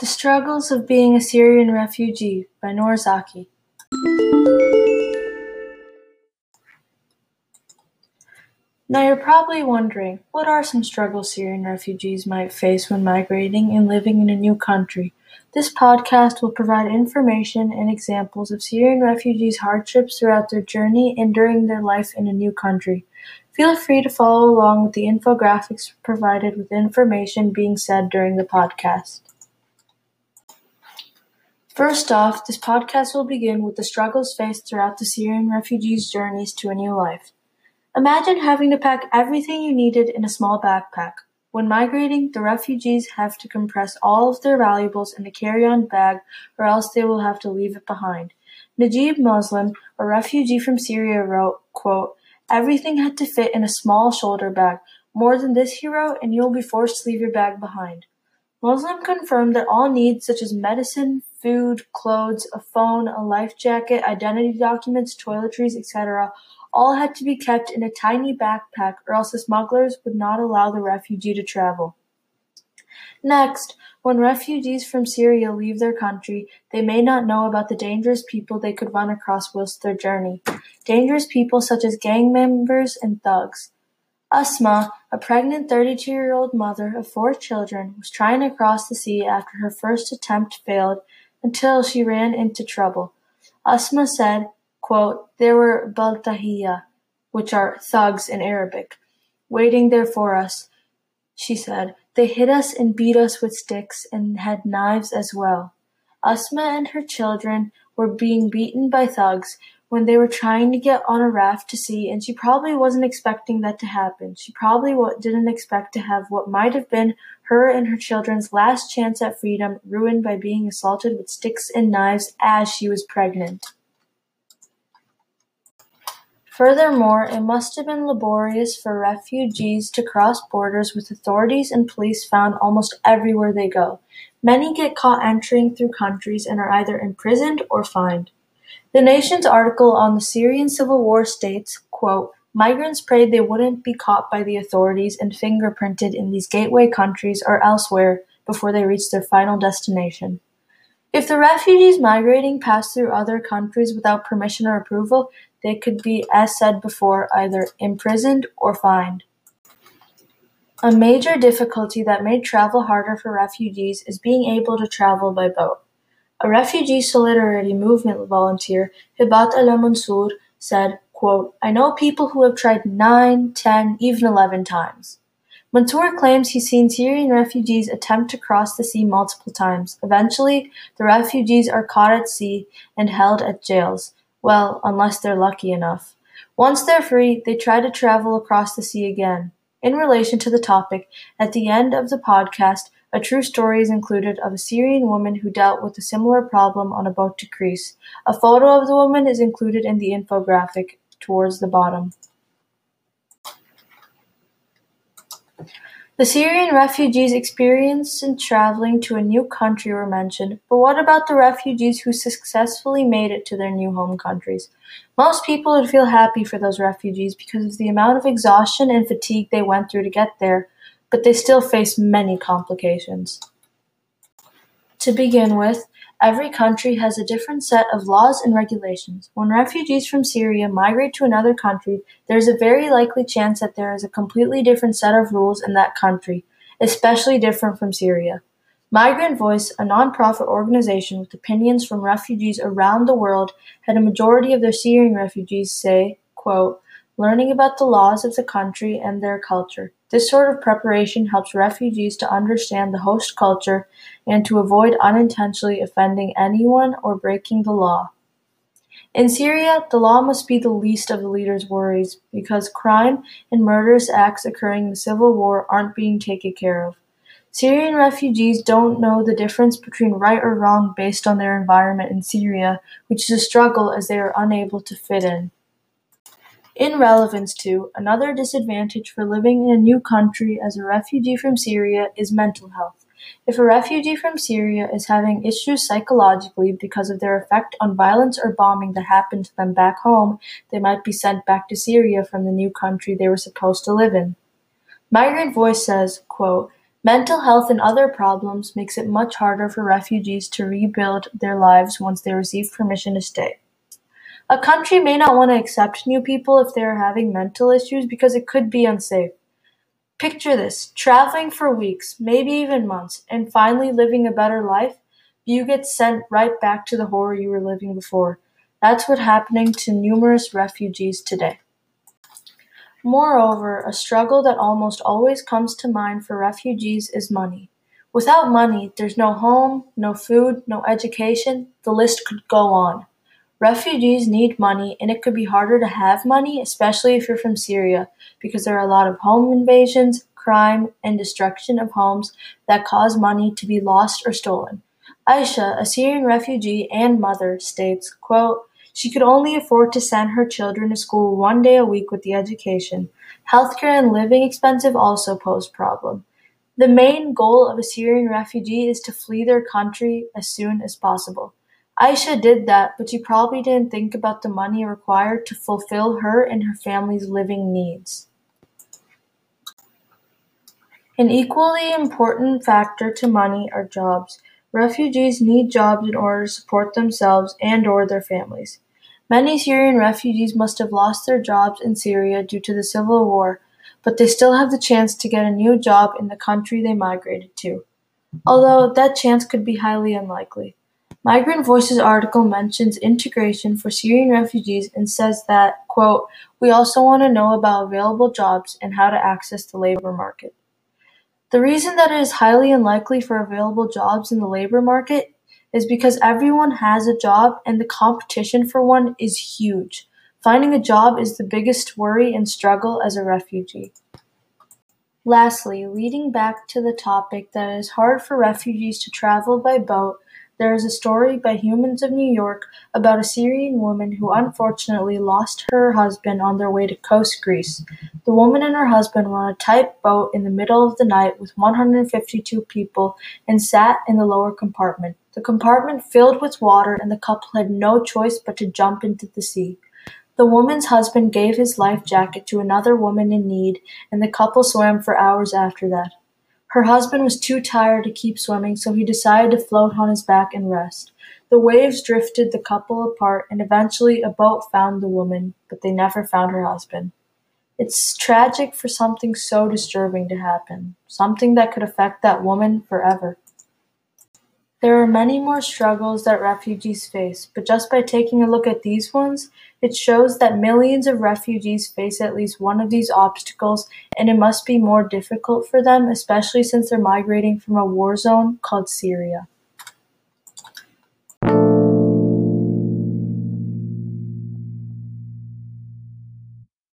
The Struggles of Being a Syrian Refugee by Noor Zaki. Now you're probably wondering, what are some struggles Syrian refugees might face when migrating and living in a new country? This podcast will provide information and examples of Syrian refugees' hardships throughout their journey and during their life in a new country. Feel free to follow along with the infographics provided with information being said during the podcast. First off, this podcast will begin with the struggles faced throughout the Syrian refugees' journeys to a new life. Imagine having to pack everything you needed in a small backpack. When migrating, the refugees have to compress all of their valuables in a carry-on bag or else they will have to leave it behind. Najib Muslim, a refugee from Syria wrote, quote, Everything had to fit in a small shoulder bag. More than this, he wrote, and you'll be forced to leave your bag behind. Muslim confirmed that all needs such as medicine, food, clothes, a phone, a life jacket, identity documents, toiletries, etc., all had to be kept in a tiny backpack or else the smugglers would not allow the refugee to travel. Next, when refugees from Syria leave their country, they may not know about the dangerous people they could run across whilst their journey. Dangerous people such as gang members and thugs. Asma, a pregnant 32 year old mother of four children, was trying to cross the sea after her first attempt failed until she ran into trouble. Asma said, Quote, There were baltahiya, which are thugs in Arabic, waiting there for us. She said, They hit us and beat us with sticks and had knives as well. Asma and her children were being beaten by thugs when they were trying to get on a raft to sea, and she probably wasn't expecting that to happen. She probably didn't expect to have what might have been her and her children's last chance at freedom ruined by being assaulted with sticks and knives as she was pregnant. Furthermore, it must have been laborious for refugees to cross borders with authorities and police found almost everywhere they go. Many get caught entering through countries and are either imprisoned or fined. The Nation's article on the Syrian civil war states, quote, Migrants prayed they wouldn't be caught by the authorities and fingerprinted in these gateway countries or elsewhere before they reached their final destination. If the refugees migrating pass through other countries without permission or approval, they could be, as said before, either imprisoned or fined. A major difficulty that made travel harder for refugees is being able to travel by boat. A refugee solidarity movement volunteer, Hibat Al Mansour, said, quote, I know people who have tried nine, ten, even eleven times. Mansour claims he's seen Syrian refugees attempt to cross the sea multiple times. Eventually, the refugees are caught at sea and held at jails, well, unless they're lucky enough. Once they're free, they try to travel across the sea again. In relation to the topic, at the end of the podcast, a true story is included of a Syrian woman who dealt with a similar problem on a boat to Greece. A photo of the woman is included in the infographic towards the bottom. The Syrian refugees' experience in traveling to a new country were mentioned, but what about the refugees who successfully made it to their new home countries? Most people would feel happy for those refugees because of the amount of exhaustion and fatigue they went through to get there, but they still face many complications. To begin with, Every country has a different set of laws and regulations. When refugees from Syria migrate to another country, there is a very likely chance that there is a completely different set of rules in that country, especially different from Syria. Migrant Voice, a non-profit organization with opinions from refugees around the world, had a majority of their Syrian refugees say, quote, learning about the laws of the country and their culture. This sort of preparation helps refugees to understand the host culture and to avoid unintentionally offending anyone or breaking the law. In Syria, the law must be the least of the leaders' worries because crime and murderous acts occurring in the civil war aren't being taken care of. Syrian refugees don't know the difference between right or wrong based on their environment in Syria, which is a struggle as they are unable to fit in. In relevance to, another disadvantage for living in a new country as a refugee from Syria is mental health. If a refugee from Syria is having issues psychologically because of their effect on violence or bombing that happened to them back home, they might be sent back to Syria from the new country they were supposed to live in. Migrant Voice says, quote, Mental health and other problems makes it much harder for refugees to rebuild their lives once they receive permission to stay. A country may not want to accept new people if they are having mental issues because it could be unsafe. Picture this traveling for weeks, maybe even months, and finally living a better life. You get sent right back to the horror you were living before. That's what's happening to numerous refugees today. Moreover, a struggle that almost always comes to mind for refugees is money. Without money, there's no home, no food, no education, the list could go on. Refugees need money, and it could be harder to have money, especially if you're from Syria, because there are a lot of home invasions, crime, and destruction of homes that cause money to be lost or stolen. Aisha, a Syrian refugee and mother, states, quote, she could only afford to send her children to school one day a week with the education. Healthcare and living expenses also pose problem. The main goal of a Syrian refugee is to flee their country as soon as possible. Aisha did that, but she probably didn't think about the money required to fulfill her and her family's living needs. An equally important factor to money are jobs. Refugees need jobs in order to support themselves and or their families. Many Syrian refugees must have lost their jobs in Syria due to the civil war, but they still have the chance to get a new job in the country they migrated to, although that chance could be highly unlikely. Migrant Voices article mentions integration for Syrian refugees and says that, quote, we also want to know about available jobs and how to access the labor market. The reason that it is highly unlikely for available jobs in the labor market is because everyone has a job and the competition for one is huge. Finding a job is the biggest worry and struggle as a refugee. Lastly, leading back to the topic that it is hard for refugees to travel by boat there is a story by Humans of New York about a Syrian woman who unfortunately lost her husband on their way to coast Greece. The woman and her husband were on a tight boat in the middle of the night with 152 people and sat in the lower compartment. The compartment filled with water and the couple had no choice but to jump into the sea. The woman's husband gave his life jacket to another woman in need, and the couple swam for hours after that. Her husband was too tired to keep swimming, so he decided to float on his back and rest. The waves drifted the couple apart, and eventually a boat found the woman, but they never found her husband. It's tragic for something so disturbing to happen, something that could affect that woman forever. There are many more struggles that refugees face, but just by taking a look at these ones, it shows that millions of refugees face at least one of these obstacles, and it must be more difficult for them, especially since they're migrating from a war zone called Syria.